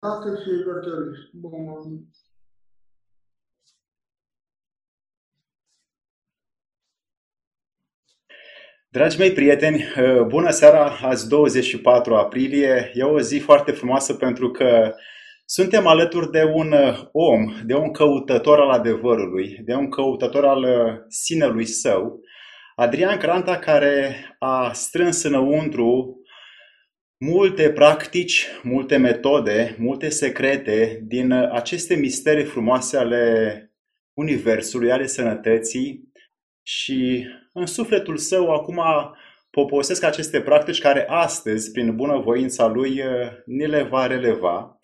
sănătate și veterinism. Bun. Dragi mei prieteni, bună seara, azi 24 aprilie. E o zi foarte frumoasă pentru că suntem alături de un om, de un căutător al adevărului, de un căutător al sinelui său, Adrian Cranta, care a strâns înăuntru multe practici, multe metode, multe secrete din aceste misteri frumoase ale Universului, ale sănătății și în sufletul său acum poposesc aceste practici care astăzi, prin bunăvoința lui, ni le va releva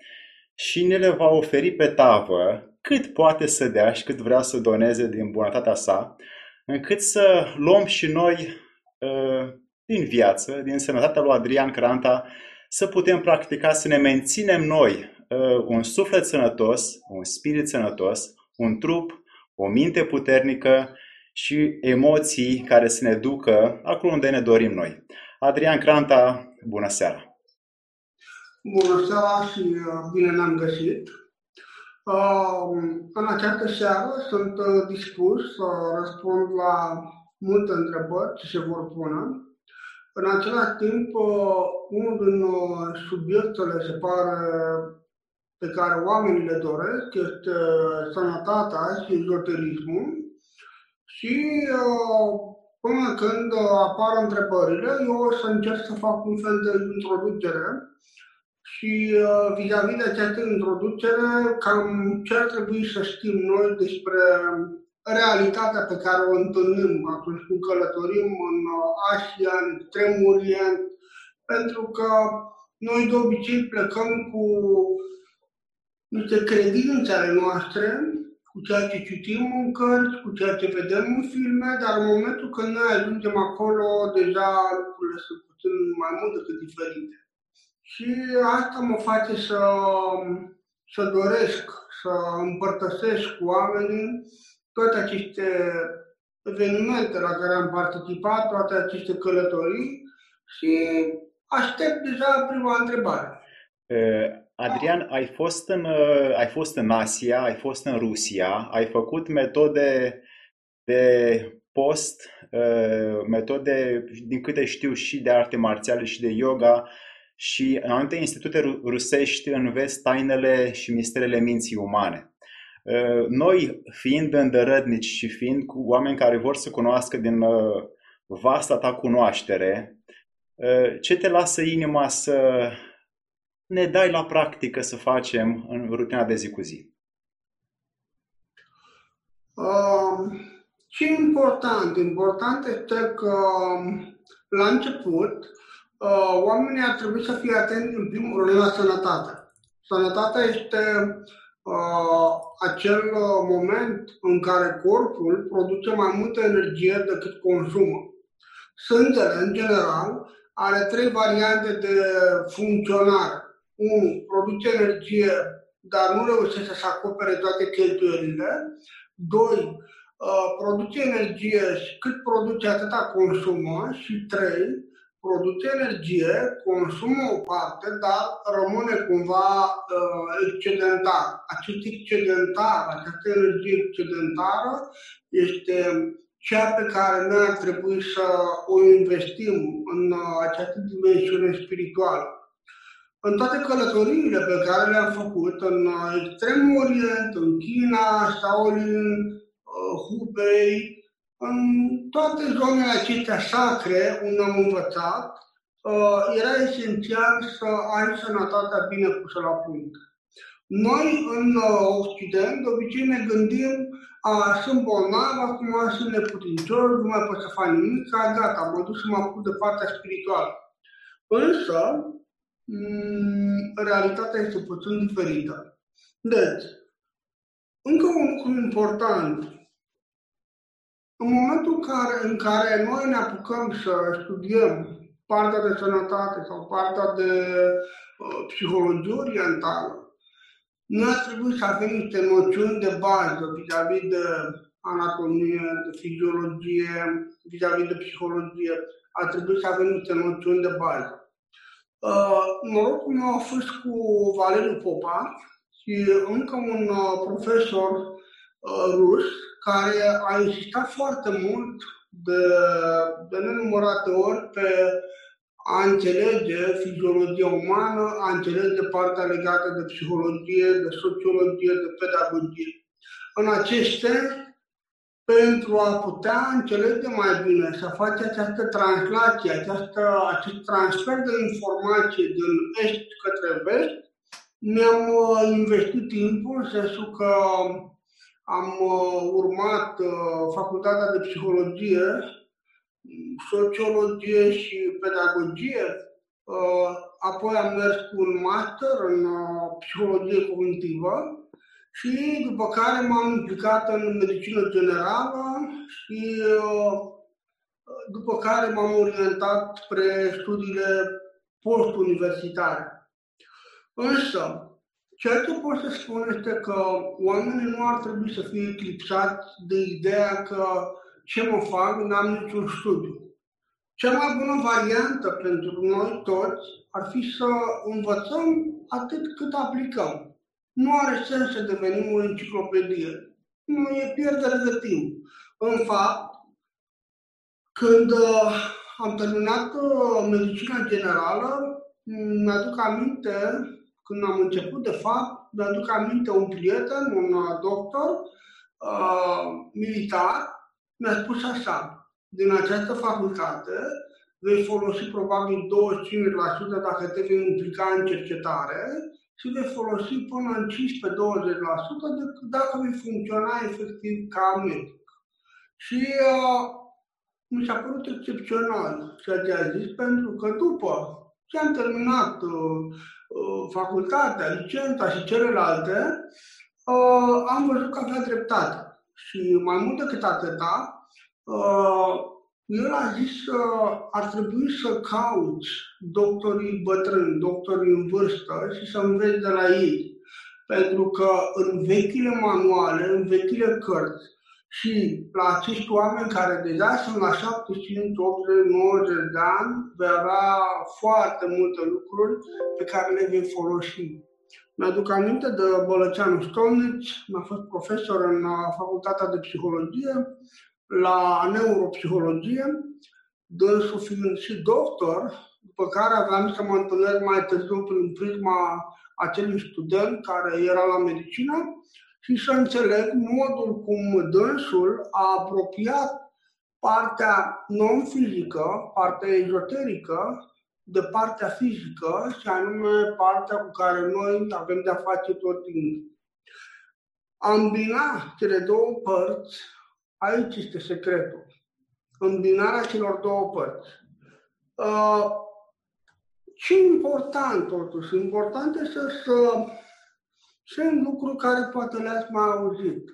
și ni le va oferi pe tavă cât poate să dea și cât vrea să doneze din bunătatea sa, încât să luăm și noi din viață, din sănătatea lui Adrian Cranta, să putem practica să ne menținem noi uh, un suflet sănătos, un spirit sănătos, un trup, o minte puternică și emoții care să ne ducă acolo unde ne dorim noi. Adrian Cranta, bună seara! Bună seara și uh, bine ne-am găsit! Uh, în această seară sunt dispus să răspund la multe întrebări ce se vor pune în același timp, uh, unul din uh, subiectele, se pare, pe care oamenii le doresc este uh, sănătatea și ezoterismul. Și până când apar întrebările, eu o să încerc să fac un fel de introducere și vis-a-vis de această introducere, cam ce ar trebui să știm noi despre realitatea pe care o întâlnim atunci când călătorim în Asia, în Extremul Orient, pentru că noi de obicei plecăm cu niște credințe ale noastre, cu ceea ce citim în cărți, cu ceea ce vedem în filme, dar în momentul când noi ajungem acolo, deja lucrurile sunt puțin mai mult decât diferite. Și asta mă face să, să doresc, să împărtășesc cu oamenii toate aceste evenimente la care am participat, toate aceste călătorii și aștept deja prima întrebare. Adrian, ai fost, în, ai fost în Asia, ai fost în Rusia, ai făcut metode de post, metode, din câte știu, și de arte marțiale și de yoga și în anumite institute rusești înveți tainele și misterele minții umane. Uh, noi, fiind îndărădnici și fiind cu oameni care vor să cunoască din uh, vasta ta cunoaștere, uh, ce te lasă inima să ne dai la practică să facem în rutina de zi cu zi? Uh, ce important? Important este că la început uh, oamenii ar trebui să fie atenți în primul rând la sănătate. Sănătatea este uh, acel uh, moment în care corpul produce mai multă energie decât consumă. Sângele, în general, are trei variante de funcționare. 1. Produce energie, dar nu reușește să acopere toate cheltuielile. 2. Uh, produce energie și cât produce atâta consumă. Și 3 produce energie, consumă o parte, dar rămâne cumva uh, excedentar. Acest excedentar, această energie excedentară este cea pe care noi ar trebui să o investim în uh, această dimensiune spirituală. În toate călătoriile pe care le-am făcut în uh, Extremul Orient, în China, Shaolin, uh, Hubei, în toate zonele acestea sacre unde am învățat, uh, era esențial să ai sănătatea bine pusă la punct. Noi, în uh, Occident, de obicei ne gândim, a, sunt bolnav, acum sunt neputincios, nu mai pot să fac nimic, gata, mă duc să mă apuc de partea spirituală. Însă, mm, realitatea este puțin diferită. Deci, încă un lucru important în momentul în care, în care noi ne apucăm să studiem partea de sănătate sau partea de uh, psihologie orientală, noi ar trebui să avem niște noțiuni de bază vis-a-vis de anatomie, de fiziologie, vis-a-vis de psihologie. Ar trebui să avem niște noțiuni de bază. Uh, norocul meu a fost cu Valeriu Popa și încă un uh, profesor uh, rus care a insistat foarte mult de, de nenumărate ori pe a înțelege fiziologia umană, a înțelege partea legată de psihologie, de sociologie, de pedagogie. În acest sens, pentru a putea înțelege mai bine, să face această translație, această, acest transfer de informație din est către vest, mi-am uh, investit timpul, în sensul că am uh, urmat uh, facultatea de psihologie, sociologie și pedagogie, apoi am mers cu un master în psihologie cognitivă și după care m-am implicat în medicină generală și uh, după care m-am orientat spre studiile postuniversitare. Însă, ceea ce pot să spun este că oamenii nu ar trebui să fie eclipsați de ideea că ce mă fac, n-am niciun studiu. Cea mai bună variantă pentru noi toți ar fi să învățăm atât cât aplicăm. Nu are sens să devenim o enciclopedie. Nu e pierdere de timp. În fapt, când uh, am terminat uh, medicina generală, mi-aduc aminte, când am început, de fapt, mi-aduc aminte un prieten, un uh, doctor uh, militar, mi-a spus așa, din această facultate vei folosi probabil 25% dacă te vei implica în cercetare și vei folosi până în 15-20% dacă vei funcționa efectiv ca medic. Și uh, mi s-a părut excepțional ceea ce a zis, pentru că după ce am terminat uh, uh, facultatea, licența și celelalte, uh, am văzut că avea dreptate. Și mai mult decât atâta, uh, el a zis că ar trebui să cauți doctorii bătrâni, doctorii în vârstă și să înveți de la ei. Pentru că în vechile manuale, în vechile cărți și la acești oameni care deja sunt la 75, 80, 90 de ani, vei avea foarte multe lucruri pe care le vei folosi. Mi-aduc aminte de Bălăceanu Stolnici, a fost profesor în Facultatea de Psihologie la neuropsihologie, dânsul fiind și doctor, după care aveam să mă întâlnesc mai târziu prin prisma acelui student care era la medicină și să înțeleg modul cum dânsul a apropiat partea non-fizică, partea ezoterică, de partea fizică și anume partea cu care noi avem de-a face tot timpul. Ambina cele două părți Aici este secretul. Îmbinarea celor două părți. Uh, ce important totuși? Important este să ce un lucru care poate le-ați mai auzit.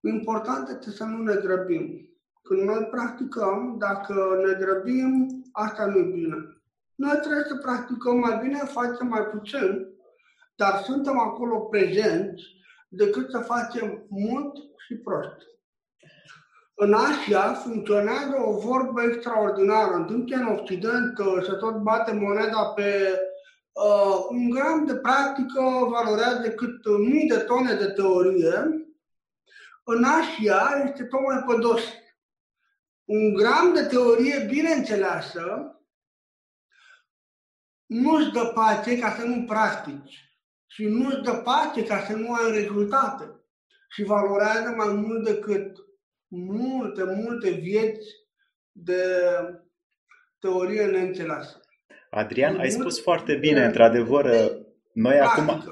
Important este să nu ne grăbim. Când noi practicăm, dacă ne grăbim, asta nu e bine. Noi trebuie să practicăm mai bine, facem mai puțin, dar suntem acolo prezenți decât să facem mult și prost. În Asia funcționează o vorbă extraordinară. În timp ce în Occident uh, se tot bate moneda pe uh, un gram de practică valorează cât mii de tone de teorie, în Asia este tocmai pe dos. Un gram de teorie bine înțeleasă nu-ți dă pace ca să nu practici și nu-ți dă pace ca să nu ai rezultate și valorează mai mult decât multe, multe vieți de teorie neînțeleasă. Adrian, ai spus foarte bine, într-adevăr, noi acum,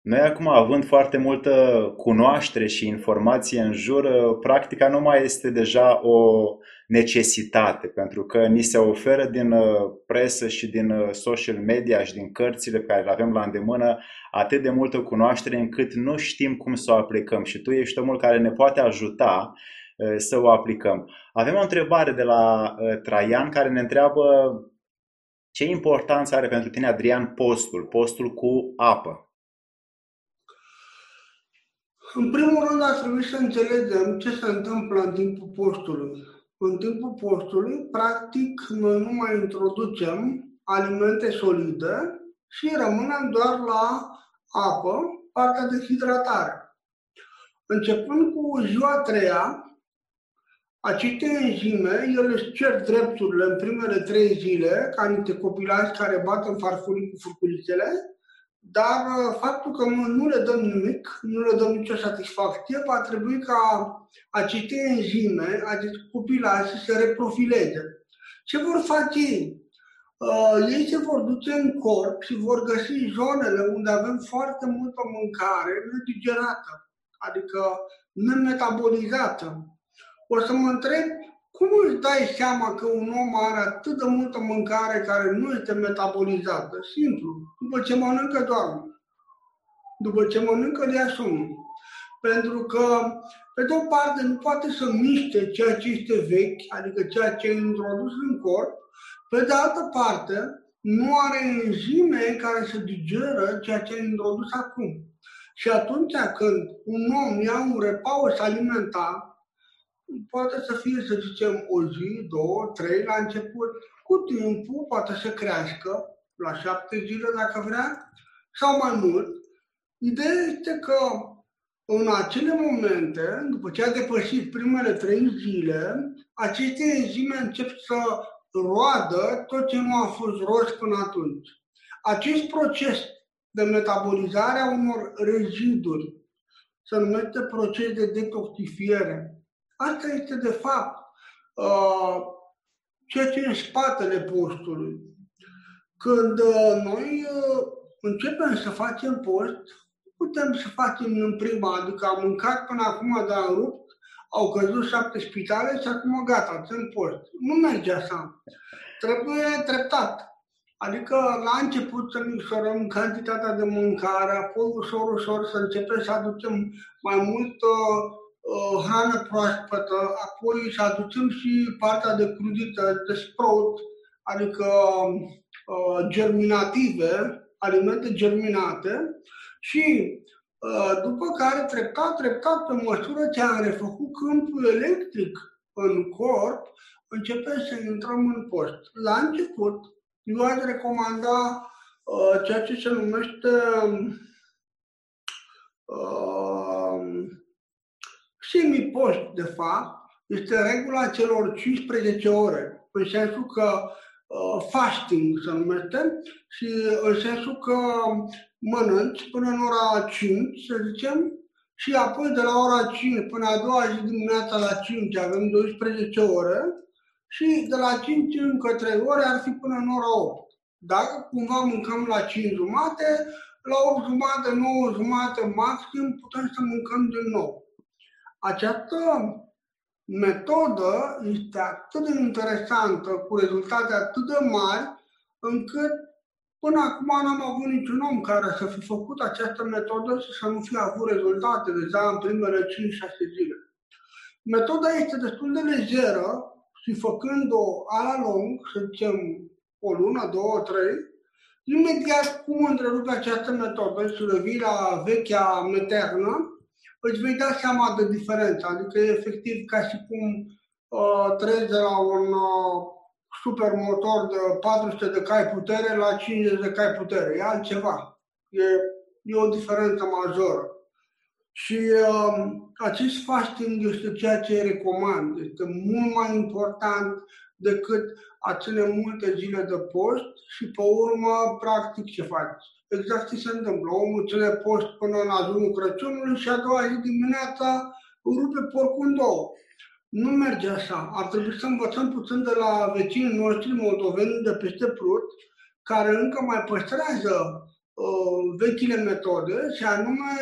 noi acum având foarte multă cunoaștere și informație în jur, practica nu mai este deja o necesitate, pentru că ni se oferă din uh, presă și din uh, social media și din cărțile pe care le avem la îndemână atât de multă cunoaștere încât nu știm cum să o aplicăm și tu ești omul care ne poate ajuta uh, să o aplicăm. Avem o întrebare de la Traian care ne întreabă ce importanță are pentru tine, Adrian, postul, postul cu apă? În primul rând ar trebui să înțelegem ce se întâmplă în timpul postului. În timpul postului, practic, noi nu mai introducem alimente solide și rămânem doar la apă, partea de hidratare. Începând cu ziua a treia, aceste enzime, ele își cer drepturile în primele trei zile, ca niște copilași care bat în farfurii cu furculițele, dar uh, faptul că nu le dăm nimic, nu le dăm nicio satisfacție, va trebui ca aceste enzime, aceste copilași să se reprofileze. Ce vor face ei? Uh, ei se vor duce în corp și vor găsi zonele unde avem foarte multă mâncare nedigerată, adică nemetabolizată. O să mă întreb cum îți dai seama că un om are atât de multă mâncare care nu este metabolizată? Simplu. După ce mănâncă, doarme. După ce mănâncă, le asumă. Pentru că, pe de o parte, nu poate să miște ceea ce este vechi, adică ceea ce e introdus în corp, pe de altă parte, nu are enzime care să digeră ceea ce a introdus acum. Și atunci când un om ia un repaus alimentar, poate să fie, să zicem, o zi, două, trei la început, cu timpul poate să crească la șapte zile dacă vrea, sau mai mult. Ideea este că în acele momente, după ce a depășit primele trei zile, aceste enzime încep să roadă tot ce nu a fost rost până atunci. Acest proces de metabolizare a unor reziduri se numește proces de detoxifiere. Asta este, de fapt, uh, ceea ce e în spatele postului. Când uh, noi uh, începem să facem post, putem să facem în prima, adică am mâncat până acum, dar am rupt, au căzut șapte spitale și acum gata, sunt post. Nu merge așa. Trebuie treptat. Adică la început să micșorăm cantitatea de mâncare, apoi ușor, ușor să începem să aducem mai mult uh, uh, hrană proaspătă, apoi să aducem și partea de crudită, de sprout, adică uh, germinative, alimente germinate și uh, după care treptat, treptat, pe măsură ce am refăcut câmpul electric în corp, începem să intrăm în post. La început, eu aș recomanda uh, ceea ce se numește uh, semi-post, de fapt, este regula celor 15 ore, în sensul că uh, fasting se numește și în sensul că mănânci până în ora 5, să zicem, și apoi de la ora 5 până a doua zi dimineața la 5 avem 12 ore și de la 5 încă 3 ore ar fi până în ora 8. Dacă cumva mâncăm la 5 jumate, la 8 jumate, 9 jumate maxim putem să mâncăm din nou. Această metodă este atât de interesantă, cu rezultate atât de mari, încât până acum n-am avut niciun om care să fi făcut această metodă și să nu fie avut rezultate deja în primele 5-6 zile. Metoda este destul de lejeră și făcând-o a la lung, să zicem o lună, două, trei, imediat cum întrerupe această metodă și revii la vechea meternă, îți vei da seama de diferență. Adică e efectiv ca și cum uh, treci de la un uh, super motor de 400 de cai putere la 50 de cai putere. E altceva. E, e o diferență majoră. Și uh, acest fasting este ceea ce recomand. Este mult mai important decât acele multe zile de post și pe urmă, practic, ce faci? Exact ce se întâmplă. Omul ține post până la ajunul Crăciunului și a doua zi dimineața rupe porcul în două. Nu merge așa. Ar trebui să învățăm puțin de la vecinii noștri moldoveni de peste Prut, care încă mai păstrează uh, vechile metode și anume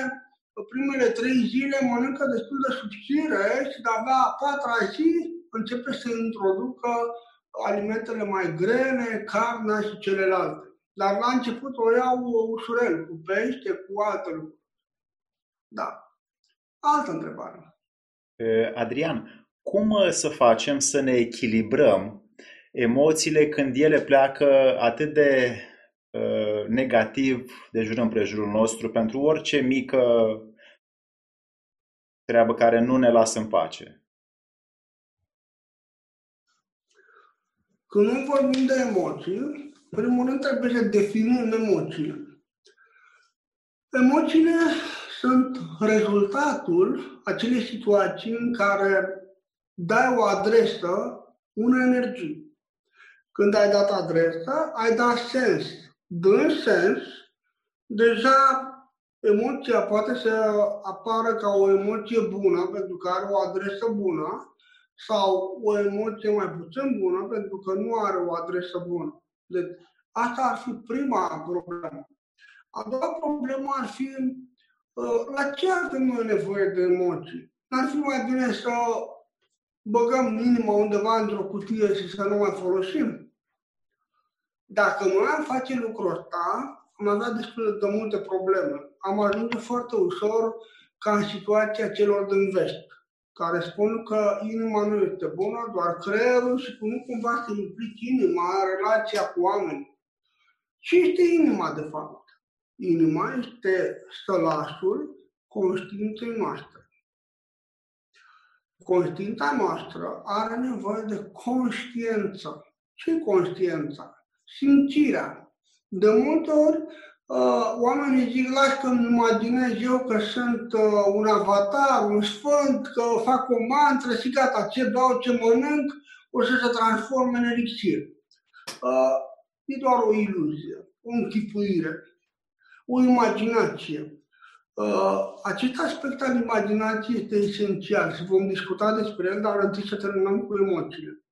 primele trei zile mănâncă destul de subțire și de avea a patra zi începe să introducă alimentele mai grele, carnea și celelalte. Dar la început o iau ușurel, cu pește, cu alte lucruri. Da. Altă întrebare. Adrian, cum să facem să ne echilibrăm emoțiile când ele pleacă atât de uh, negativ de jur împrejurul nostru pentru orice mică treabă care nu ne lasă în pace? Când nu vorbim de emoții, primul rând trebuie să definim emoțiile. Emoțiile sunt rezultatul acelei situații în care dai o adresă unei energii. Când ai dat adresa, ai dat sens. Dând sens, deja emoția poate să apară ca o emoție bună pentru că are o adresă bună sau o emoție mai puțin bună pentru că nu are o adresă bună. Deci asta ar fi prima problemă. A doua problemă ar fi uh, la ce avem noi nevoie de emoții? N-ar fi mai bine să băgăm inima undeva într-o cutie și să nu mai folosim? Dacă noi am face lucrul ăsta, am avea destul de multe probleme. Am ajunge foarte ușor ca în situația celor din vest, care spun că inima nu este bună, doar creierul și că nu cumva să implic inima în relația cu oamenii. Ce este inima, de fapt? Inima este stălașul conștiinței noastre. Conștiința noastră are nevoie de conștiință. Ce conștiința? Simțirea. De multe ori, uh, oamenii zic, las că îmi imaginez eu că sunt uh, un avatar, un sfânt, că fac o mantră și gata, ce beau, ce mănânc, o să se transforme în elixir. Uh, e doar o iluzie, o închipuire o imaginație. Uh, acest aspect al imaginației este esențial și vom discuta despre el, dar întâi să terminăm cu emoțiile.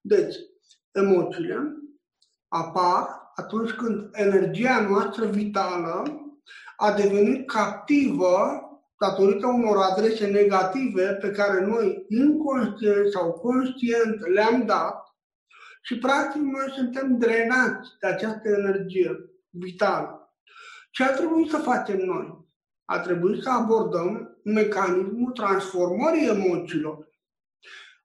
Deci, emoțiile apar atunci când energia noastră vitală a devenit captivă datorită unor adrese negative pe care noi, inconștient sau conștient, le-am dat și, practic, noi suntem drenați de această energie vitală. Ce ar trebui să facem noi? A trebui să abordăm mecanismul transformării emoțiilor.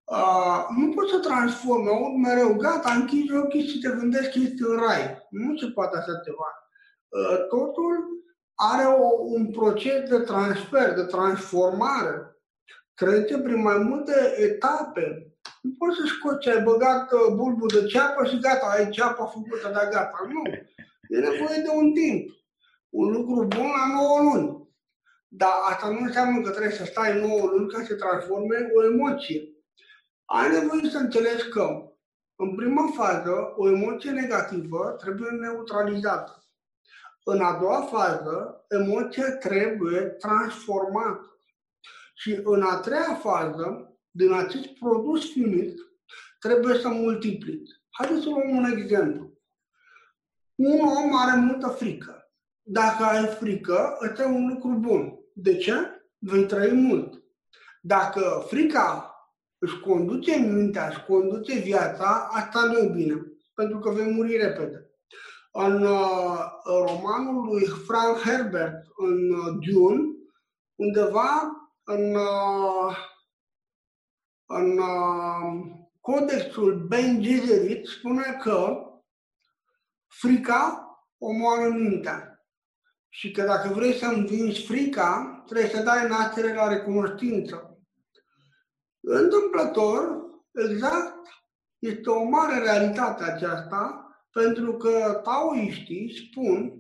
Uh, nu poți să transformi, aud mereu, gata, închizi ochii și te gândești că ești în rai. Nu se poate așa ceva. Uh, totul are o, un proces de transfer, de transformare. Trece prin mai multe etape. Nu poți să scoți ce ai băgat uh, bulbul de ceapă și gata, ai ceapa făcută, dar gata. Nu. E nevoie de un timp un lucru bun la 9 luni. Dar asta nu înseamnă că trebuie să stai 9 luni ca să transforme o emoție. Ai nevoie să înțelegi că, în prima fază, o emoție negativă trebuie neutralizată. În a doua fază, emoția trebuie transformată. Și în a treia fază, din acest produs finit, trebuie să multiplici. Haideți să luăm un exemplu. Un om are multă frică. Dacă ai frică, ăsta e un lucru bun. De ce? Vei trăi mult. Dacă frica își conduce mintea, își conduce viața, asta nu e bine, pentru că vei muri repede. În uh, romanul lui Frank Herbert, în uh, Dune, undeva în, uh, în uh, codexul Ben Gesserit spune că frica omoară mintea și că dacă vrei să învingi frica, trebuie să dai naștere la recunoștință. Întâmplător, exact, este o mare realitate aceasta, pentru că taoiștii spun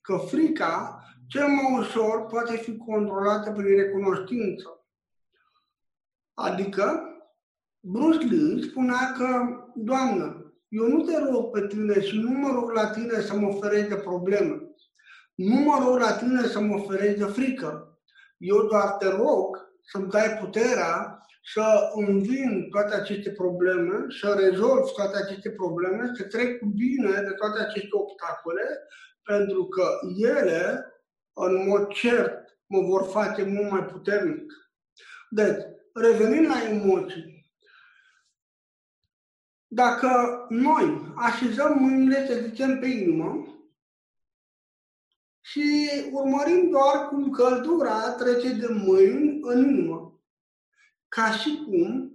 că frica cel mai ușor poate fi controlată prin recunoștință. Adică, Bruce Lee spunea că, Doamnă, eu nu te rog pe tine și nu mă rog la tine să mă oferezi de probleme nu mă rog la tine să mă oferezi de frică. Eu doar te rog să-mi dai puterea să învin toate aceste probleme, să rezolv toate aceste probleme, să trec cu bine de toate aceste obstacole, pentru că ele, în mod cert, mă vor face mult mai puternic. Deci, revenind la emoții, dacă noi așezăm mâinile, să zicem, pe inimă, și urmărim doar cum căldura trece de mâini în inimă. Ca și cum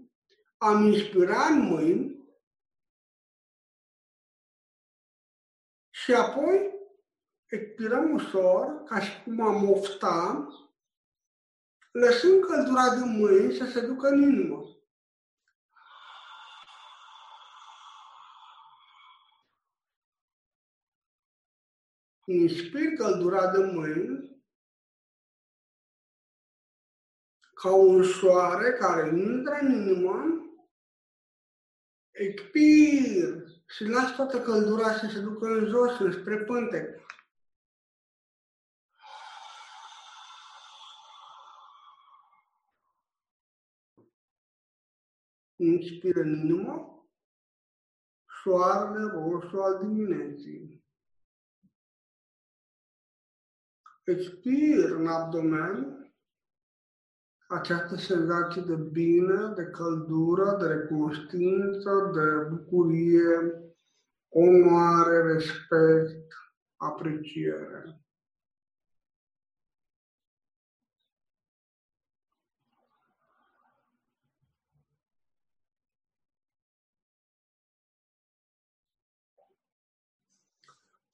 am inspirat în mâini și apoi expirăm ușor, ca și cum am ofta, lăsând căldura de mâini să se ducă în inimă. inspir căldura de mâini ca un soare care intră în inimă, expir și las toată căldura să se ducă în jos, spre pântec. Inspiră în inimă, soarele roșu al dimineții. Expir în abdomen această senzație de bine, de căldură, de recunoștință, de bucurie, onoare, respect, apreciere.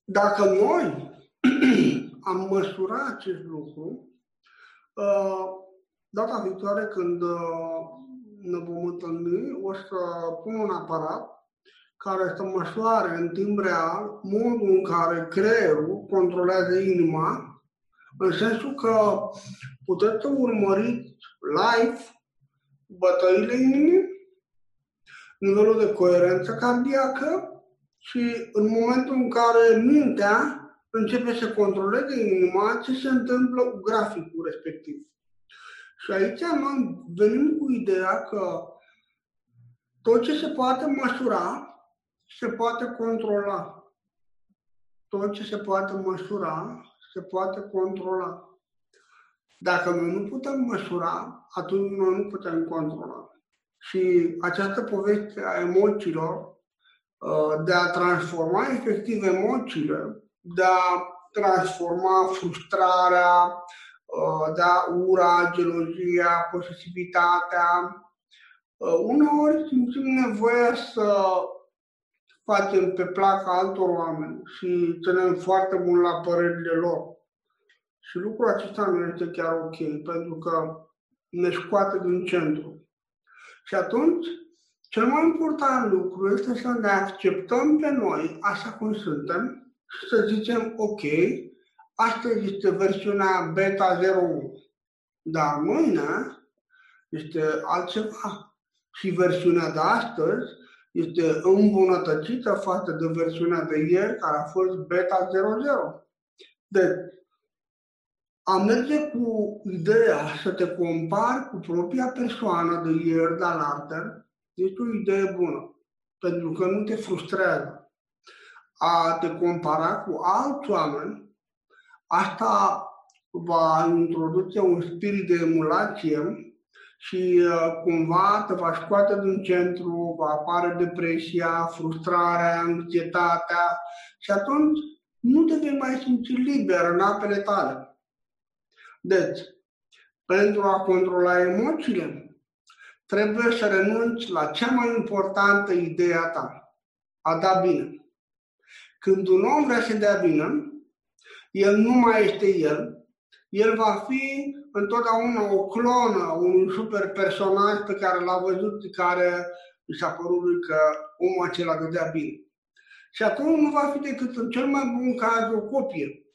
Dacă noi am măsurat acest lucru, uh, data viitoare când uh, ne vom întâlni, o să pun un aparat care să măsoare în timp real modul în care creierul controlează inima, în sensul că puteți să urmăriți live bătăile inimii, nivelul de coerență cardiacă și în momentul în care mintea începe să controleze inima, ce se întâmplă cu graficul respectiv. Și aici noi venim cu ideea că tot ce se poate măsura, se poate controla. Tot ce se poate măsura, se poate controla. Dacă noi nu putem măsura, atunci noi nu putem controla. Și această poveste a emoțiilor, uh, de a transforma efectiv emoțiile, de a transforma frustrarea, Uh, da, ura, gelozia, posesivitatea. Uh, uneori simțim nevoia să facem pe placa altor oameni și ținem foarte mult la părerile lor. Și lucrul acesta nu este chiar ok, pentru că ne scoate din centru. Și atunci, cel mai important lucru este să ne acceptăm pe noi așa cum suntem și să zicem, ok, Astăzi este versiunea beta 01, dar mâine este altceva. Și versiunea de astăzi este îmbunătățită față de versiunea de ieri, care a fost beta 00. Deci, a merge cu ideea să te compari cu propria persoană de ieri, de alaltă, este o idee bună, pentru că nu te frustrează. A te compara cu alți oameni Asta va introduce un spirit de emulație și uh, cumva te va scoate din centru, va apare depresia, frustrarea, anxietatea și atunci nu te vei mai simți liber în apele tale. Deci, pentru a controla emoțiile, trebuie să renunți la cea mai importantă idee a ta, a da bine. Când un om vrea să dea bine, el nu mai este el, el va fi întotdeauna o clonă, un super personaj pe care l-a văzut, care i s-a părut lui că omul acela dădea bine. Și atunci nu va fi decât în cel mai bun caz o copie.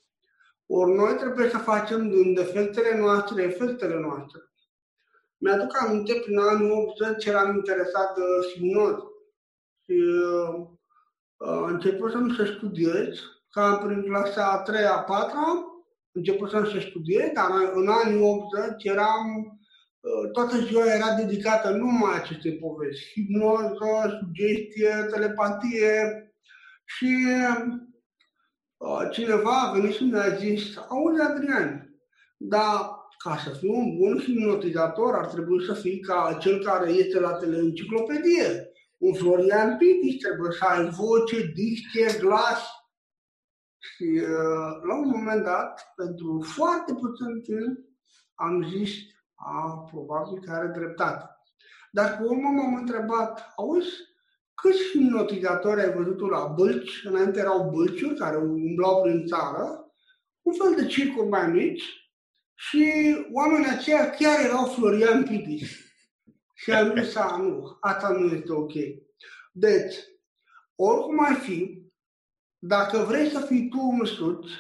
Ori noi trebuie să facem din defectele noastre efectele noastre. Mi-aduc aminte, prin anii 80 eram interesat de hipnoză. Și uh, uh, începusem să studiez ca prin clasa a treia, a patra, începusem să studiez, dar în anii 80 eram, ă, toată ziua era dedicată numai acestei povești. Hipnoză, sugestie, telepatie și ă, cineva a venit și mi-a zis, auzi Adrian, dar ca să fii un bun hipnotizator ar trebui să fii ca cel care este la teleenciclopedie. Un Florian Pitiș trebuie să ai voce, dicție, glas, și uh, la un moment dat, pentru foarte puțin timp, am zis, a, probabil că are dreptate. Dar pe urmă m-am întrebat, auzi, câți hipnotizatori ai văzut la bălci? Înainte erau bălciuri care umblau prin țară, un fel de circuri mai mici și oamenii aceia chiar erau Florian Pitiș. Și am zis, a, nu, asta nu este ok. Deci, oricum ar fi, Dacă vrei să fii tu însuți,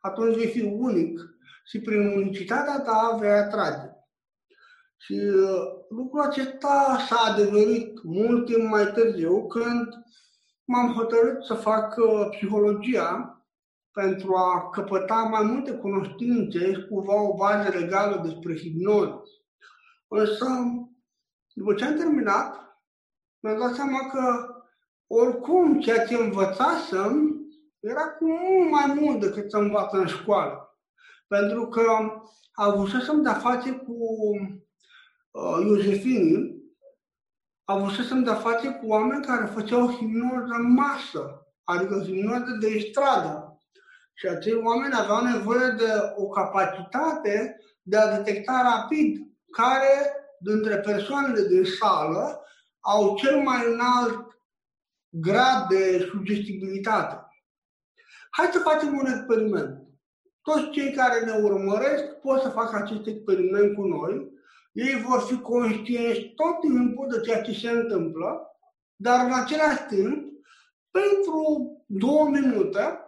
atunci vei fi unic și prin unicitatea ta vei atrage. Și uh, lucrul acesta s-a adeverit mult timp mai târziu când m-am hotărât să fac uh, psihologia pentru a căpăta mai multe cunoștințe și cumva o bază legală despre hipnoză. Însă, după ce am terminat, mi-am dat seama că oricum ceea ce învățasem era cu mult mai mult decât să învață în școală. Pentru că avusesem de-a face cu uh, Iosefini, avusesem de-a face cu oameni care făceau hipnoză în masă, adică hipnoză de stradă. Și acei oameni aveau nevoie de o capacitate de a detecta rapid care dintre persoanele din sală au cel mai înalt grad de sugestibilitate. Hai să facem un experiment. Toți cei care ne urmăresc pot să facă acest experiment cu noi. Ei vor fi conștienți tot timpul de ceea ce se întâmplă, dar în același timp, pentru două minute,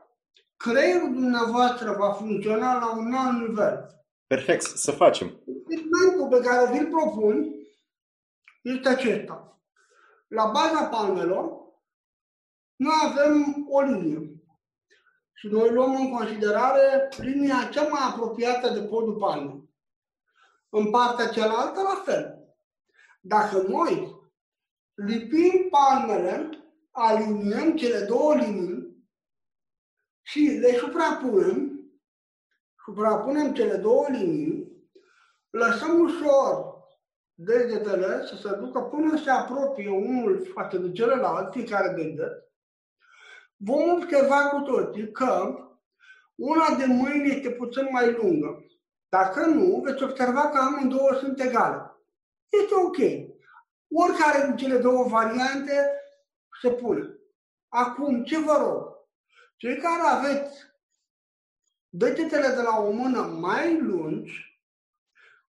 creierul dumneavoastră va funcționa la un alt nivel. Perfect, să facem. Experimentul pe care vi-l propun este acesta. La baza palmelor, noi avem o linie. Și noi luăm în considerare linia cea mai apropiată de podul palmei. În partea cealaltă, la fel. Dacă noi lipim palmele, aliniem cele două linii și le suprapunem, suprapunem cele două linii, lăsăm ușor degetele să se ducă până se apropie unul față de celălalt, fiecare deget, vom observa cu toții că una de mâini este puțin mai lungă. Dacă nu, veți observa că amândouă sunt egale. Este ok. Oricare din cele două variante se pune. Acum, ce vă rog? Cei care aveți degetele de la o mână mai lungi,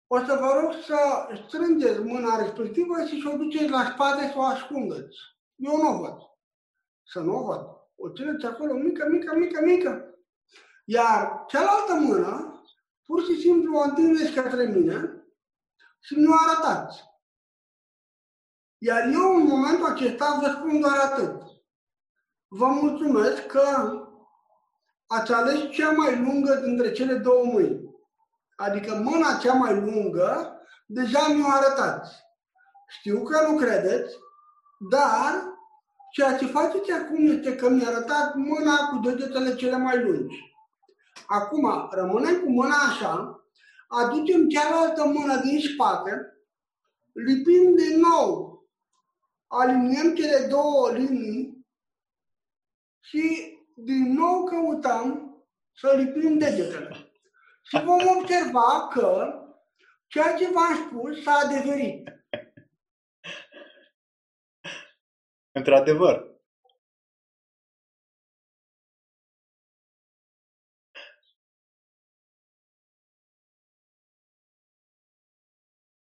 o să vă rog să strângeți mâna respectivă și să o duceți la spate să o ascundeți. Eu nu o văd. Să nu o văd. O țineți acolo mică, mică, mică, mică. Iar cealaltă mână, pur și simplu o întindeți către mine și nu arătați. Iar eu în momentul acesta vă spun doar atât. Vă mulțumesc că ați ales cea mai lungă dintre cele două mâini. Adică mâna cea mai lungă, deja mi-o arătați. Știu că nu credeți, dar ceea ce faceți acum este că mi-a arătat mâna cu degetele cele mai lungi. Acum, rămânem cu mâna așa, aducem cealaltă mână din spate, lipim din nou, aliniem cele două linii și din nou căutăm să lipim degetele. Și vom observa că ceea ce v-am spus s-a adeverit. Într-adevăr.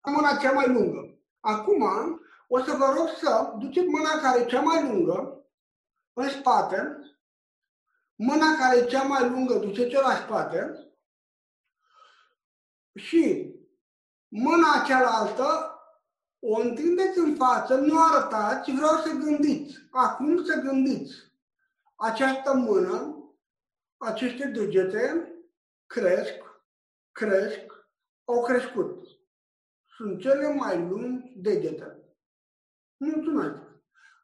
Mâna cea mai lungă. Acum o să vă rog să duceți mâna care e cea mai lungă în spate mâna care e cea mai lungă, duceți-o la spate și mâna cealaltă o întindeți în față, nu arătați, vreau să gândiți. Acum să gândiți. Această mână, aceste degete cresc, cresc, au crescut. Sunt cele mai lungi degete. Mulțumesc.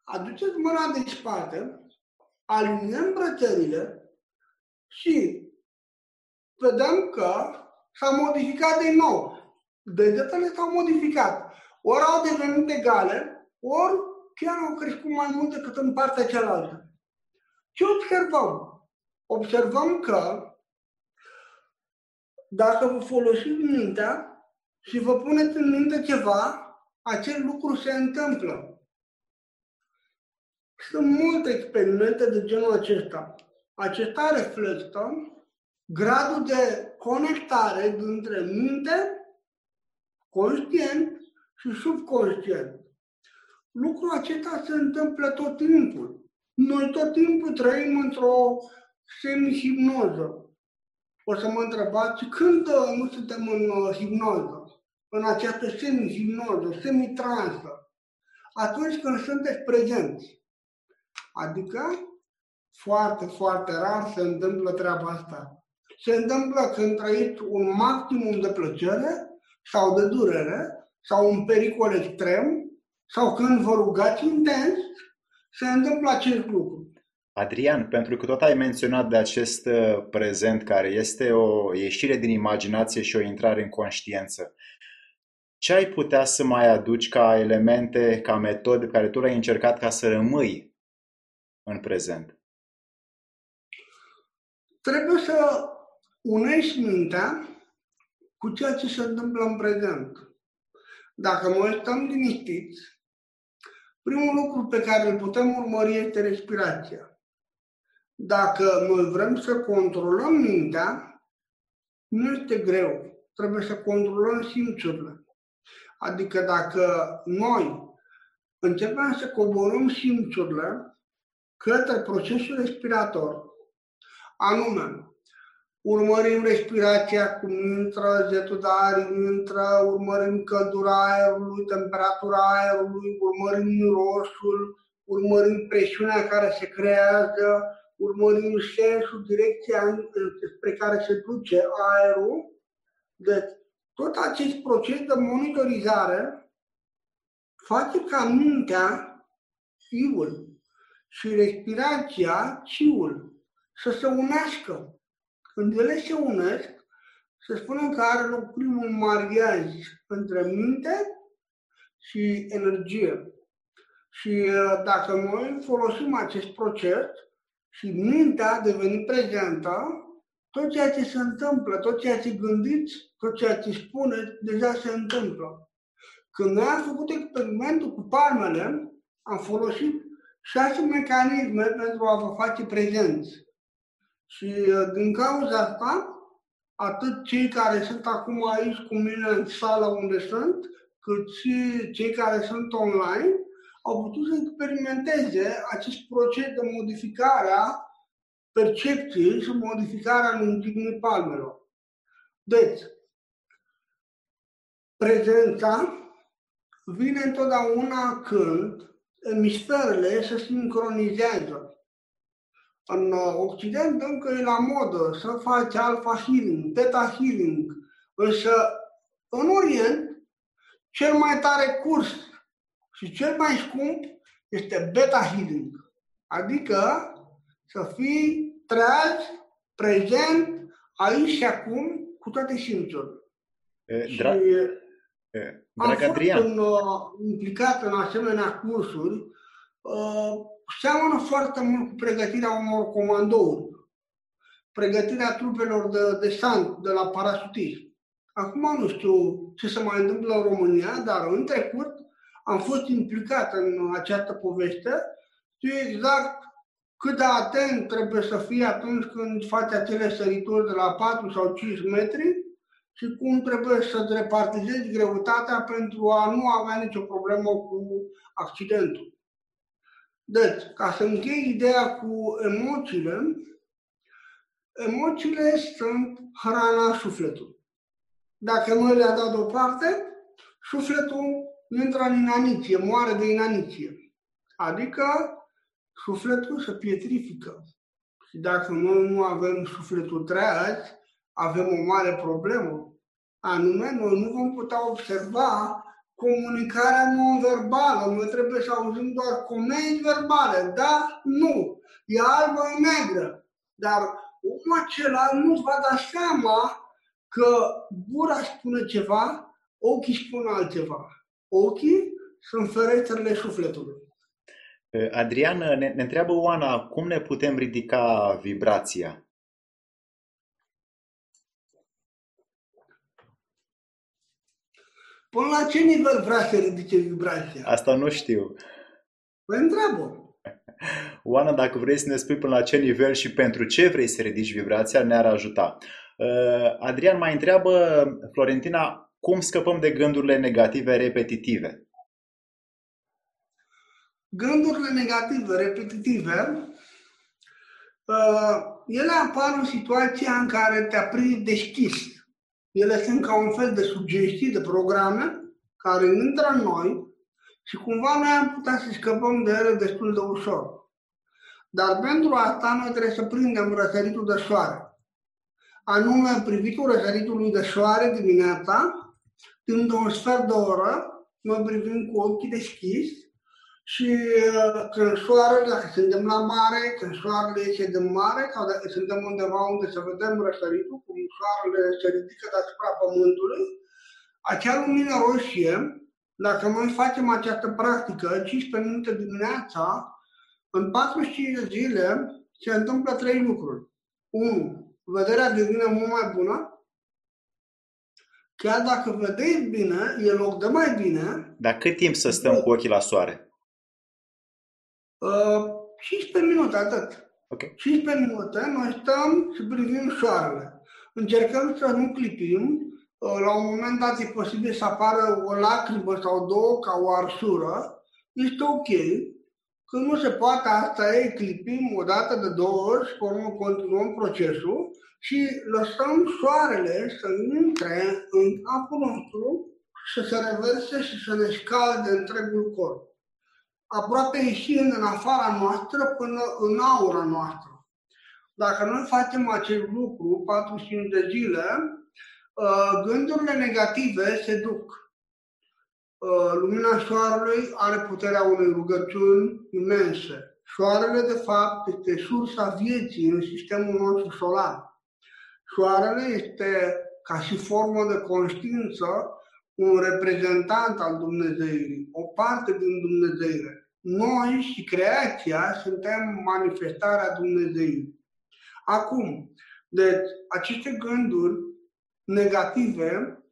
Aduceți mâna de spate aliniem brățările și vedem că s-a modificat din nou. Degetele s-au modificat. Ori au devenit egale, ori chiar au crescut mai mult decât în partea cealaltă. Ce observăm? Observăm că dacă vă folosiți mintea și vă puneți în minte ceva, acel lucru se întâmplă. Sunt multe experimente de genul acesta. Acesta reflectă gradul de conectare dintre minte, conștient și subconștient. Lucrul acesta se întâmplă tot timpul. Noi tot timpul trăim într-o semi-hipnoză. O să mă întrebați când uh, nu suntem în uh, hipnoză, în această semi-hipnoză, semi-transă, atunci când sunteți prezenți. Adică foarte, foarte rar se întâmplă treaba asta. Se întâmplă când trăiți un maximum de plăcere sau de durere sau un pericol extrem sau când vă rugați intens, se întâmplă acest lucru. Adrian, pentru că tot ai menționat de acest uh, prezent care este o ieșire din imaginație și o intrare în conștiință, ce ai putea să mai aduci ca elemente, ca metode pe care tu le-ai încercat ca să rămâi în prezent? Trebuie să unești mintea cu ceea ce se întâmplă în prezent. Dacă noi stăm liniștiți, primul lucru pe care îl putem urmări este respirația. Dacă noi vrem să controlăm mintea, nu este greu. Trebuie să controlăm simțurile. Adică dacă noi începem să coborâm simțurile către procesul respirator, anume, urmărim respirația cum intră zetul de aer, intră, urmărim căldura aerului, temperatura aerului, urmărim mirosul, urmărim presiunea care se creează, urmărim sensul, direcția spre care se duce aerul. Deci, tot acest proces de monitorizare face ca mintea, fiul, și respirația, ciul, să se unească. Când ele se unesc, să spunem că are loc primul mariaj între minte și energie. Și uh, dacă noi folosim acest proces și mintea a devenit prezentă, tot ceea ce se întâmplă, tot ceea ce gândiți, tot ceea ce spuneți, deja se întâmplă. Când noi am făcut experimentul cu palmele, am folosit șase mecanisme pentru a vă face prezenți. Și uh, din cauza asta, atât cei care sunt acum aici cu mine în sala unde sunt, cât și cei care sunt online, au putut să experimenteze acest proces de modificare a percepției și modificarea lungimii palmelor. Deci, prezența vine întotdeauna când emisferele se sincronizează. În Occident încă e la modă să faci alpha healing, beta healing, însă în Orient cel mai tare curs și cel mai scump este beta healing, adică să fii treaz, prezent, aici și acum, cu toate simțurile. Dra- și Drag am Adrian. fost în, uh, implicat în asemenea cursuri, uh, seamănă foarte mult cu pregătirea unor comandouri, pregătirea trupelor de desant de la parasutiști. Acum nu știu ce se mai întâmplă în România, dar în trecut am fost implicat în această poveste. Știu exact cât de atent trebuie să fii atunci când faci acele sărituri de la 4 sau 5 metri și cum trebuie să-ți repartizezi greutatea pentru a nu avea nicio problemă cu accidentul. Deci, ca să închei ideea cu emoțiile, emoțiile sunt hrana sufletului. Dacă noi le-am dat deoparte, sufletul intră în inaniție, moare de inaniție. Adică sufletul se pietrifică. Și dacă noi nu avem sufletul treaz, avem o mare problemă. Anume, noi nu vom putea observa comunicarea non-verbală. Noi trebuie să auzim doar comenzi verbale. Da? Nu. E albă, e negră. Dar omul acela nu va da seama că gura spune ceva, ochii spun altceva. Ochii sunt ferestrele sufletului. Adrian, ne, ne întreabă Oana, cum ne putem ridica vibrația? Până la ce nivel vrea să ridice vibrația? Asta nu știu. Păi întreabă. Oana, dacă vrei să ne spui până la ce nivel și pentru ce vrei să ridici vibrația, ne-ar ajuta. Uh, Adrian mai întreabă, Florentina, cum scăpăm de gândurile negative repetitive? gândurile negative, repetitive, uh, ele apar în situația în care te aprind deschis. Ele sunt ca un fel de sugestii, de programe care intră în noi și cumva noi am putea să scăpăm de ele destul de ușor. Dar pentru asta noi trebuie să prindem răsăritul de soare. Anume, privitul răsăritului de soare dimineața, timp de un sfert de oră, noi privim cu ochii deschiși și uh, când soarele, dacă suntem la mare, când soarele iese de mare, sau dacă suntem undeva unde să vedem răsăritul, cum soarele se ridică deasupra pământului, acea lumină roșie, dacă noi facem această practică 15 minute dimineața, în 45 de zile se întâmplă trei lucruri. 1. Vederea devine mult mai bună. Chiar dacă vedeți bine, e loc de mai bine. Dar cât timp să stăm cu ochii la soare? Uh, 15 minute, atât. Okay. 15 minute, noi stăm și privim soarele. Încercăm să nu clipim. Uh, la un moment dat e posibil să apară o lacrimă sau două ca o arsură. Este ok. Când nu se poate, asta e, clipim o dată de două ori și urmă continuăm procesul și lăsăm soarele să intre în capul nostru și să se reverse și să ne scalde întregul corp aproape ieșind în afara noastră până în aura noastră. Dacă noi facem acest lucru 45 de zile, uh, gândurile negative se duc. Uh, lumina soarelui are puterea unei rugăciuni imense. Soarele, de fapt, este sursa vieții în sistemul nostru solar. Soarele este, ca și formă de conștiință, un reprezentant al Dumnezeirii, o parte din Dumnezeire. Noi și creația suntem manifestarea Dumnezeirii. Acum, deci, aceste gânduri negative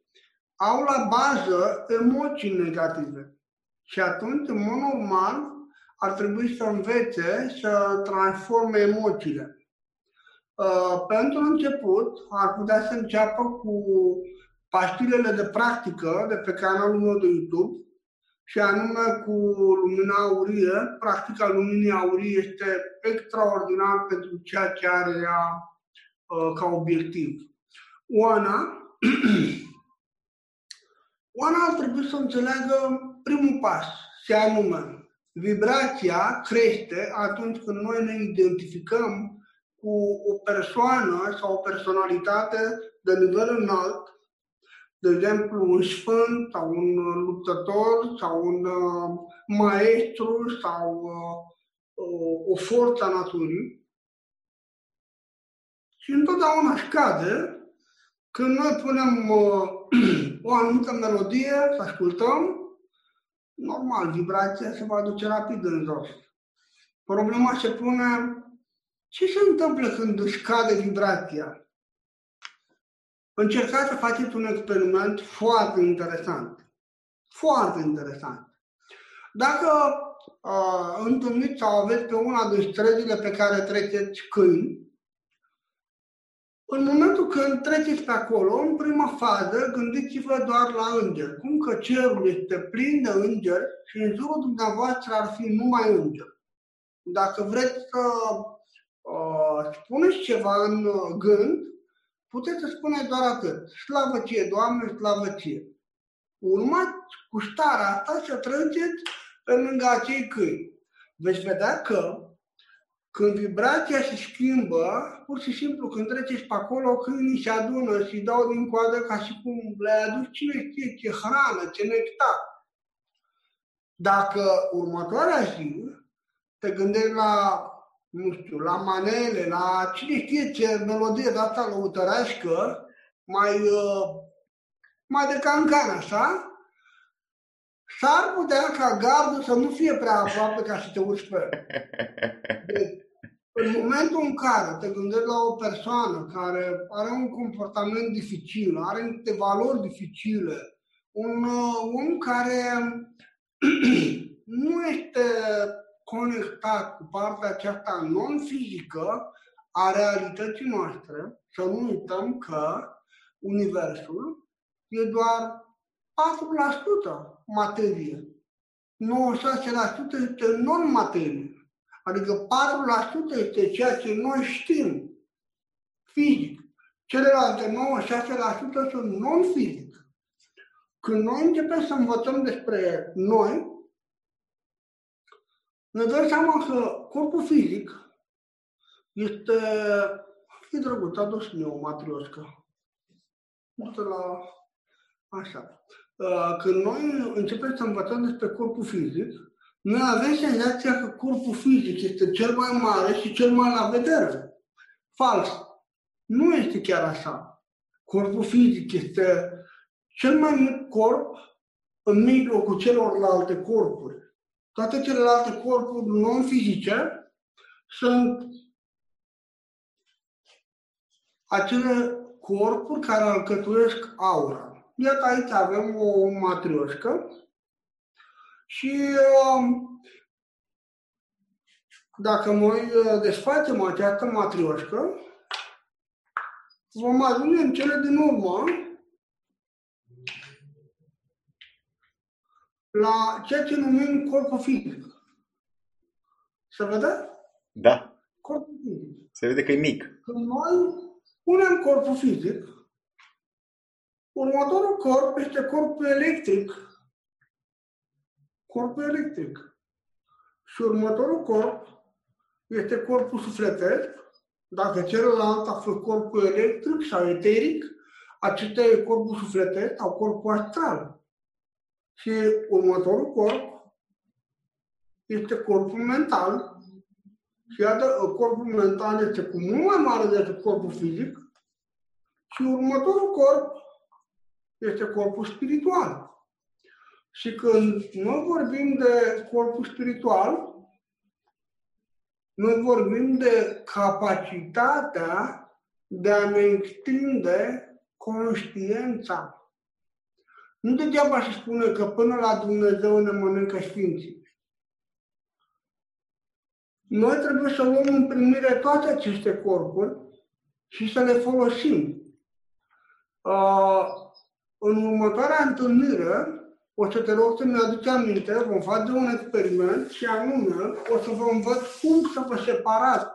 au la bază emoții negative. Și atunci, în mod normal, ar trebui să învețe să transforme emoțiile. Uh, pentru început, ar putea să înceapă cu pastilele de practică de pe canalul meu de YouTube și anume cu lumina aurie. Practica luminii aurii este extraordinar pentru ceea ce are ea uh, ca obiectiv. Oana, Oana ar trebui să înțeleagă primul pas, și anume, vibrația crește atunci când noi ne identificăm cu o persoană sau o personalitate de nivel înalt de exemplu, un sfânt sau un luptător sau un uh, maestru sau uh, o forță a naturii. Și întotdeauna scade când noi punem uh, o anumită melodie, să ascultăm, normal, vibrația se va duce rapid în jos. Problema se pune ce se întâmplă când scade vibrația? Încercați să faceți un experiment foarte interesant. Foarte interesant. Dacă uh, întâlniți sau aveți pe una din străzile pe care treceți câini, în momentul când treceți pe acolo, în prima fază, gândiți-vă doar la îngeri. Cum că cerul este plin de îngeri și în jurul dumneavoastră ar fi numai îngeri. Dacă vreți să uh, spuneți ceva în gând, puteți să spuneți doar atât. Slavă ție, Doamne, slavă ție. Urmați cu starea asta să treceți pe lângă acei câini. Veți vedea că când vibrația se schimbă, pur și simplu când treceți pe acolo, câinii se adună și dau din coadă ca și cum le aduc cine știe ce hrană, ce nectar. Dacă următoarea zi te gândești la nu știu, la manele, la cine știe ce melodie de asta lăutărească, mai, uh, mai de cancan, așa, s-ar putea ca gardul să nu fie prea aproape ca să te urci pe deci, în momentul în care te gândești la o persoană care are un comportament dificil, are niște valori dificile, un uh, om care nu este conectat cu partea aceasta non-fizică a realității noastre, să nu uităm că Universul e doar 4% materie. este non-materie. Adică 4% este ceea ce noi știm fizic. Celelalte 96% sunt non-fizic. Când noi începem să învățăm despre noi, ne dăm seama că corpul fizic este... E drăguț, a dus mie o matrioscă. Uite la... Așa. Uh, când noi începem să învățăm despre corpul fizic, noi avem senzația că corpul fizic este cel mai mare și cel mai la vedere. Fals. Nu este chiar așa. Corpul fizic este cel mai mic corp în mijlocul celorlalte corpuri. Toate celelalte corpuri non-fizice sunt acele corpuri care alcătuiesc aura. Iată aici avem o matrioșcă și um, dacă noi uh, desfacem această matrioșcă, vom ajunge în cele din urmă la ceea ce numim corpul fizic. Se vede? Da. Corpul fizic. Se vede că e mic. Când noi punem corpul fizic, următorul corp este corpul electric. Corpul electric. Și următorul corp este corpul sufletesc. Dacă celălalt a fost corpul electric sau eteric, acesta e corpul sufletesc sau corpul astral. Și următorul corp este corpul mental. Și iată, corpul mental este cu mult mai mare decât corpul fizic. Și următorul corp este corpul spiritual. Și când noi vorbim de corpul spiritual, noi vorbim de capacitatea de a ne extinde conștiința. Nu degeaba se spune că până la Dumnezeu ne mănâncă Sfinții. Noi trebuie să luăm în primire toate aceste corpuri și să le folosim. Uh, în următoarea întâlnire, o să te rog să-mi aduci aminte, vom face un experiment și anume o să vă învăț cum să vă separați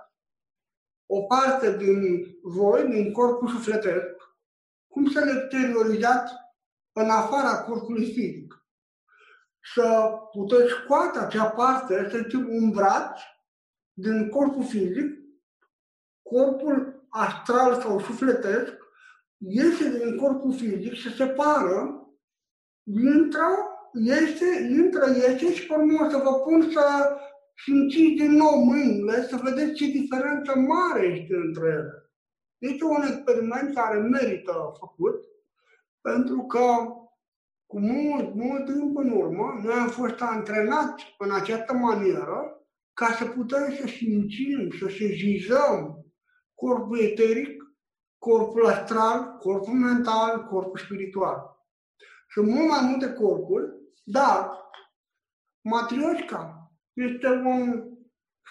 o parte din voi, din corpul sufletesc, cum să le exteriorizați în afara corpului fizic. Să puteți scoate acea parte, să zicem un braț din corpul fizic, corpul astral sau sufletesc, iese din corpul fizic, se separă, intră, iese, intră, iese și pe urmă să vă pun să simțiți din nou mâinile, să vedeți ce diferență mare este între ele. Este un experiment care merită făcut pentru că cu mult, mult timp în urmă, noi am fost antrenați în această manieră ca să putem să simțim, să sezizăm corpul eteric, corpul astral, corpul mental, corpul spiritual. Sunt mult mai multe corpuri, dar matrioșca este un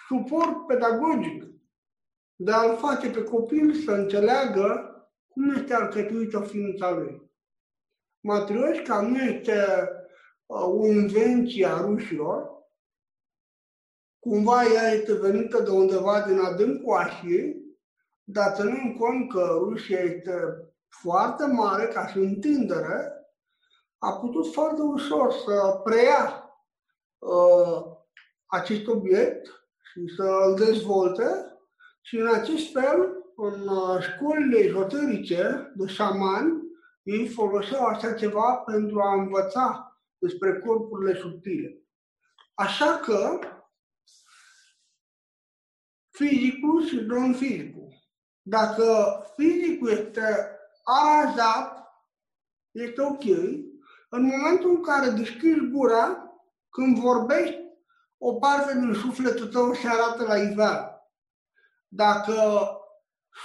suport pedagogic de a-l face pe copil să înțeleagă cum este alcătuită ființa lui. Matrioșca nu este uh, o invenție a rușilor, cumva ea este venită de undeva din adâncul Asiei, dar ținând cont că Rusia este foarte mare ca și întindere, a putut foarte ușor să preia uh, acest obiect și să îl dezvolte și în acest fel, în uh, școlile ezoterice de șamani, ei foloseau așa ceva pentru a învăța despre corpurile subtile. Așa că fizicul și non-fizicul. Dacă fizicul este aranjat, este ok, în momentul în care deschizi gura, când vorbești, o parte din sufletul tău se arată la iveală. Dacă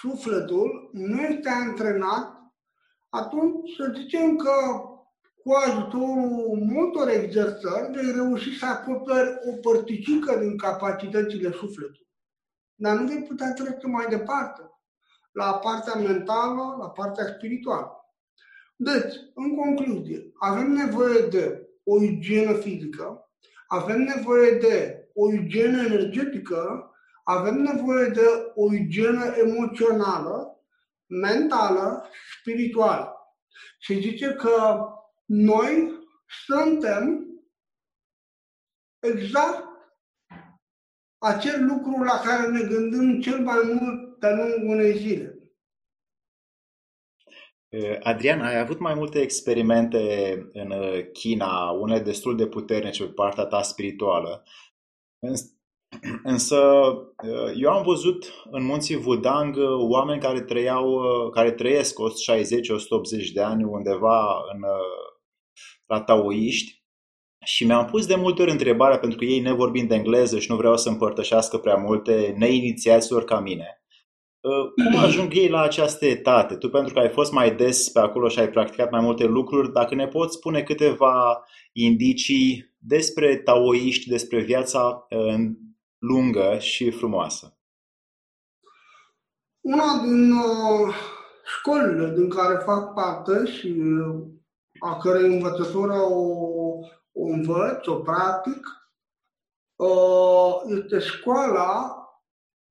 sufletul nu este antrenat, atunci să zicem că cu ajutorul multor exercări vei reuși să acoperi o părticică din capacitățile sufletului. Dar nu vei putea trece mai departe, la partea mentală, la partea spirituală. Deci, în concluzie, avem nevoie de o igienă fizică, Avem nevoie de o igienă energetică, avem nevoie de o igienă emoțională, mentală, spirituală. Și zice că noi suntem exact acel lucru la care ne gândim cel mai mult pe lungul unei zile. Adrian, ai avut mai multe experimente în China, unele destul de puternice pe partea ta spirituală. Însă eu am văzut în munții Wudang oameni care trăiau, care trăiesc 160-180 de ani undeva în, la taoiști și mi-am pus de multe ori întrebarea, pentru că ei nevorbind de engleză și nu vreau să împărtășească prea multe, neinițiaților ca mine, cum ajung ei la această etate? Tu pentru că ai fost mai des pe acolo și ai practicat mai multe lucruri, dacă ne poți spune câteva indicii despre taoiști, despre viața lungă și frumoasă. Una din uh, școlile din care fac parte și uh, a cărei învățătură o, o învăț, o practic, uh, este școala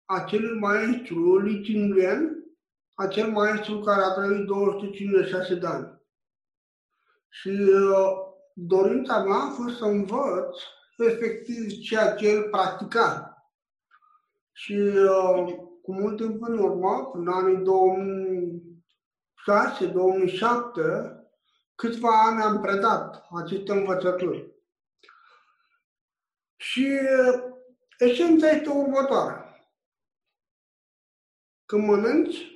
acelui maestru Li Qingren, acel maestru care a trăit 256 de ani. Și uh, dorința mea a fost să învăț efectiv ceea ce el practica. Și uh, cu mult timp în urmă, în anii 2006-2007, câțiva ani am predat aceste învățături. Și uh, esența este următoarea. Când mănânci,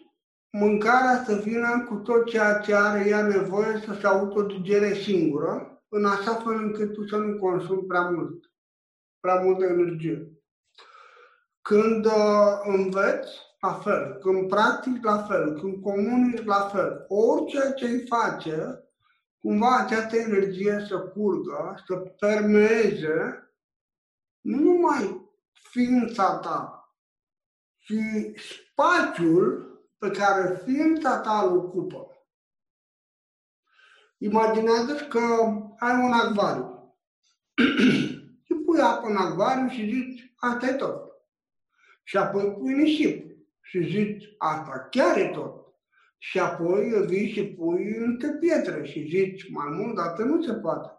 mâncarea să vină cu tot ceea ce are ea nevoie să se autodigere singură, în așa fel încât tu să nu consumi prea mult, prea multă energie. Când uh, înveți, la fel, când practici, la fel, când comunici, la fel, orice ce îi face, cumva această energie să curgă, să permeeze nu numai ființa ta, ci spațiul pe care ființa ta îl ocupă. Imaginează că ai un acvariu. și pui apă în acvariu și zici, asta e tot. Și apoi pui nisip și zici, asta chiar e tot. Și apoi vii și pui niște pietre și zici, mai mult, dar nu se poate.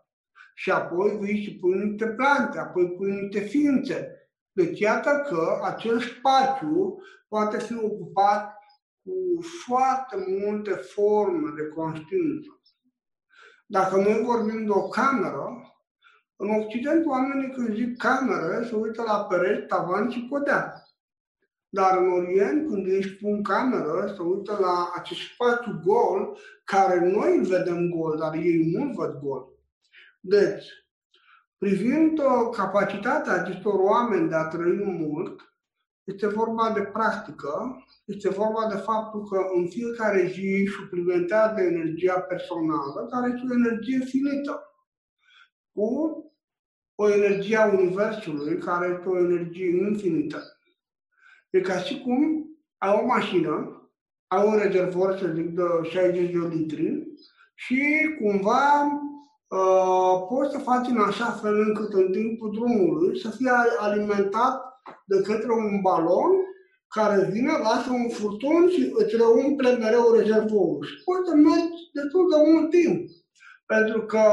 Și apoi vii și pui niște plante, apoi pui niște ființe. Deci iată că acel spațiu poate fi ocupat cu foarte multe forme de conștiință. Dacă noi vorbim de o cameră, în Occident oamenii când zic cameră se uită la pereți, tavan și podea. Dar în Orient, când își spun cameră, se uită la acest spațiu gol, care noi îl vedem gol, dar ei nu văd gol. Deci, privind capacitatea acestor oameni de a trăi mult, este vorba de practică, este vorba de faptul că în fiecare zi suplimentează energia personală, care este o energie finită, cu o energie a Universului, care este o energie infinită. E ca și cum ai o mașină, ai un rezervor, să zic, de 60 de litri și cumva uh, poți să faci în așa fel încât în timpul drumului să fie alimentat de către un balon care vine, lasă un furtun și îți reumple mereu rezervorul. Și poți să mergi destul de mult timp. Pentru că,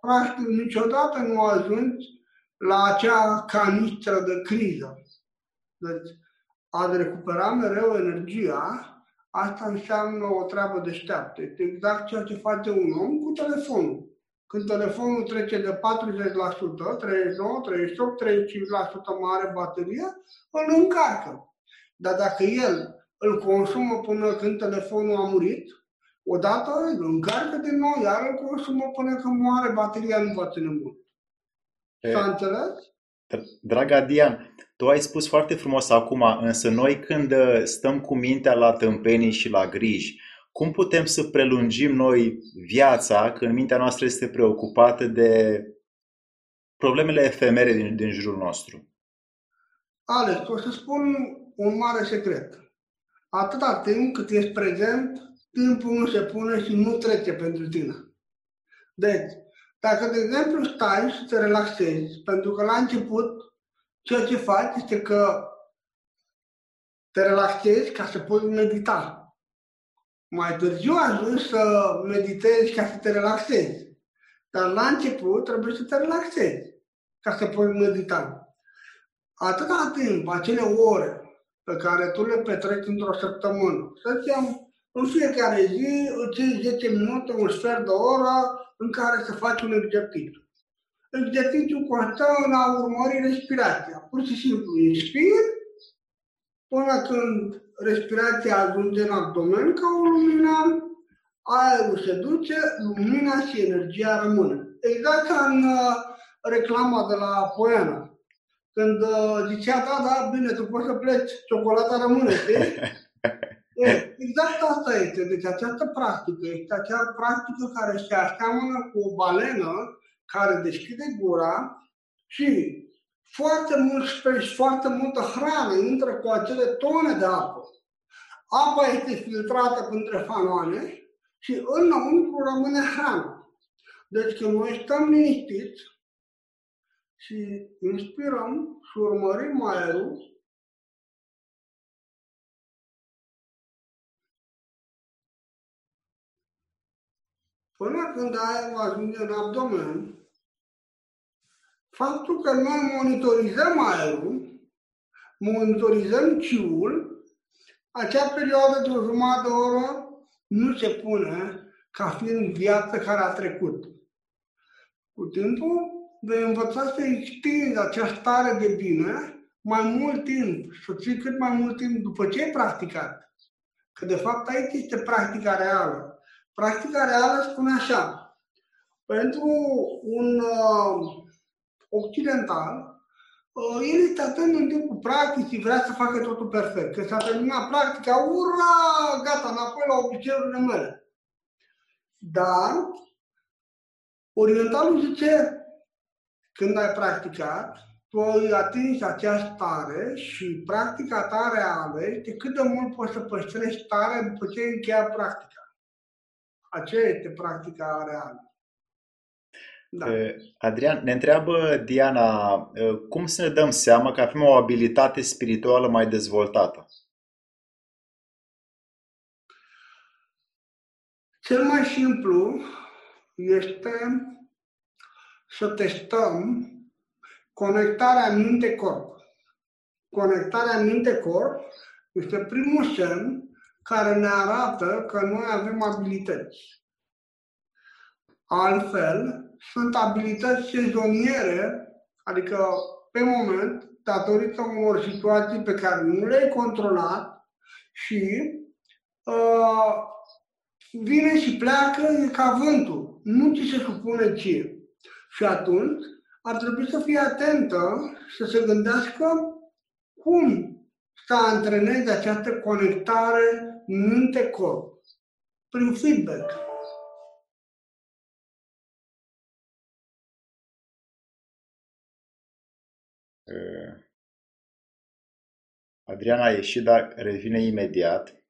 practic, niciodată nu ajungi la acea canistră de criză. Deci, a recupera mereu energia, asta înseamnă o treabă deșteaptă. Este exact ceea ce face un om cu telefonul. Când telefonul trece de 40%, 39, 38, 35% mare baterie, îl încarcă. Dar dacă el îl consumă până când telefonul a murit, odată îl încarcă din nou, iar îl consumă până când moare, bateria nu va ține mult. S-a înțeles? Dragă Dian, tu ai spus foarte frumos acum, însă noi când uh, stăm cu mintea la tâmpenii și la griji, cum putem să prelungim noi viața când mintea noastră este preocupată de problemele efemere din, din jurul nostru? Alex, o să spun un mare secret. Atâta timp cât ești prezent, timpul nu se pune și nu trece pentru tine. Deci, Dacă, de exemplu, stai și te relaxezi, pentru că la început ceea ce faci este că te relaxezi ca să poți medita. Mai târziu ajungi să meditezi ca să te relaxezi. Dar la început trebuie să te relaxezi ca să poți medita. Atâta timp, acele ore pe care tu le petreci într-o săptămână, să zicem, în fiecare zi îți iei 10 minute, un sfert de oră în care să faci un exercițiu. Exercițiul constă în a urmări respirația. Pur și simplu inspiri până când respirația ajunge în abdomen ca o lumină, aerul se duce, lumina și energia rămâne. Exact ca în uh, reclama de la Poiana. Când uh, zicea, da, da, bine, tu poți să pleci, ciocolata rămâne, știi? exact asta este. Deci această practică este acea practică care se aseamănă cu o balenă care deschide gura și foarte mult space, foarte multă hrană intră cu acele tone de apă. Apa este filtrată între fanoane și înăuntru rămâne hrană. Deci când noi stăm liniștiți și inspirăm și urmărim aerul, până când aerul ajunge în abdomen, faptul că noi monitorizăm aerul, monitorizăm ciul, acea perioadă de o jumătate de oră nu se pune ca fiind viață care a trecut. Cu timpul vei învăța să extinzi această stare de bine mai mult timp, să ții cât mai mult timp după ce ai practicat. Că de fapt aici este practica reală. Practica reală spune așa, pentru un uh, occidental, uh, el este atent în timpul practicii, vrea să facă totul perfect. Că s-a terminat practica, ura, gata, înapoi la obiceiurile mele. Dar orientalul zice, când ai practicat, tu ai atins acea stare și practica ta reală este cât de mult poți să păstrezi starea după ce ai încheiat practica. Aceea este practica reală. Da. Adrian, ne întreabă Diana, cum să ne dăm seama că avem o abilitate spirituală mai dezvoltată? Cel mai simplu este să testăm conectarea minte-corp. Conectarea minte-corp este primul semn care ne arată că noi avem abilități. Altfel, sunt abilități sezoniere, adică pe moment, datorită unor situații pe care nu le-ai controlat și uh, vine și pleacă e ca vântul, nu ți se supune ție. Și atunci ar trebui să fii atentă, să se gândească cum să antrenezi această conectare minte-corp prin feedback. Adriana a ieșit, dar revine imediat.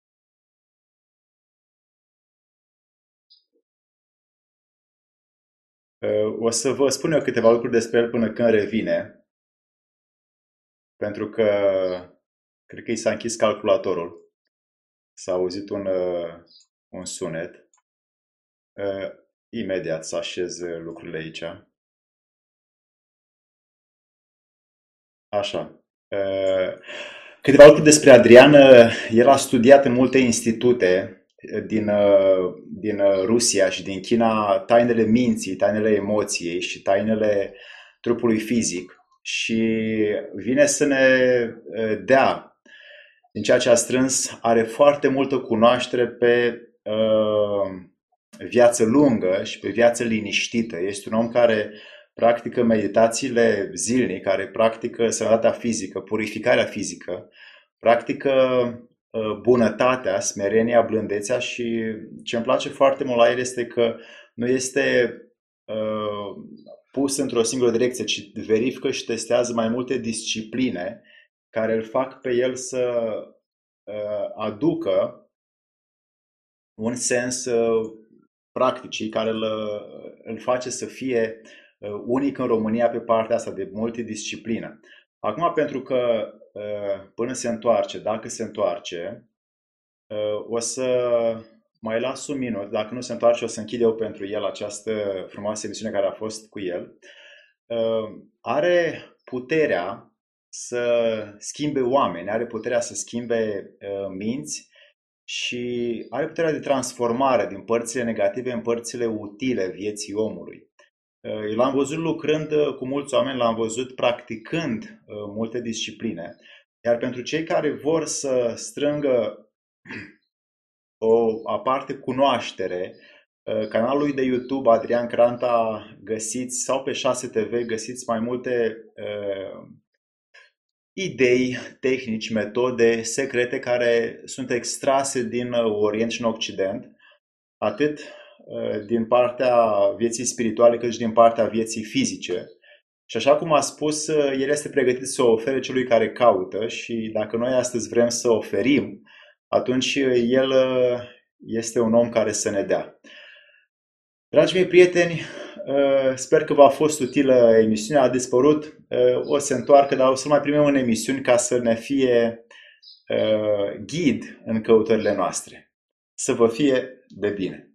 O să vă spun eu câteva lucruri despre el până când revine, pentru că cred că i s-a închis calculatorul. S-a auzit un, un sunet. Imediat să așez lucrurile aici. Așa. Câteva lucruri despre Adrian. El a studiat în multe institute din, din Rusia și din China tainele minții, tainele emoției și tainele trupului fizic și vine să ne dea din ceea ce a strâns, are foarte multă cunoaștere pe uh, viață lungă și pe viață liniștită. Este un om care practică meditațiile zilnic, care practică sănătatea fizică, purificarea fizică, practică uh, bunătatea, smerenia, blândețea și ce îmi place foarte mult la el este că nu este uh, pus într-o singură direcție, ci verifică și testează mai multe discipline care îl fac pe el să uh, aducă un sens practicii care îl, îl face să fie unic în România pe partea asta de multidisciplină. Acum, pentru că până se întoarce, dacă se întoarce, o să mai las un minut. Dacă nu se întoarce, o să închid eu pentru el această frumoasă emisiune care a fost cu el. Are puterea să schimbe oameni, are puterea să schimbe minți și are puterea de transformare din părțile negative în părțile utile vieții omului. Eu l-am văzut lucrând cu mulți oameni, l-am văzut practicând multe discipline. Iar pentru cei care vor să strângă o aparte cunoaștere, canalul lui de YouTube Adrian Cranta găsiți sau pe 6TV găsiți mai multe uh, idei, tehnici, metode secrete care sunt extrase din Orient și în Occident, atât uh, din partea vieții spirituale cât și din partea vieții fizice. Și așa cum a spus, el este pregătit să o ofere celui care caută și dacă noi astăzi vrem să oferim, atunci el este un om care să ne dea. Dragii mei prieteni, sper că v-a fost utilă emisiunea, a dispărut, o să se întoarcă, dar o să mai primim în emisiuni ca să ne fie ghid în căutările noastre. Să vă fie de bine!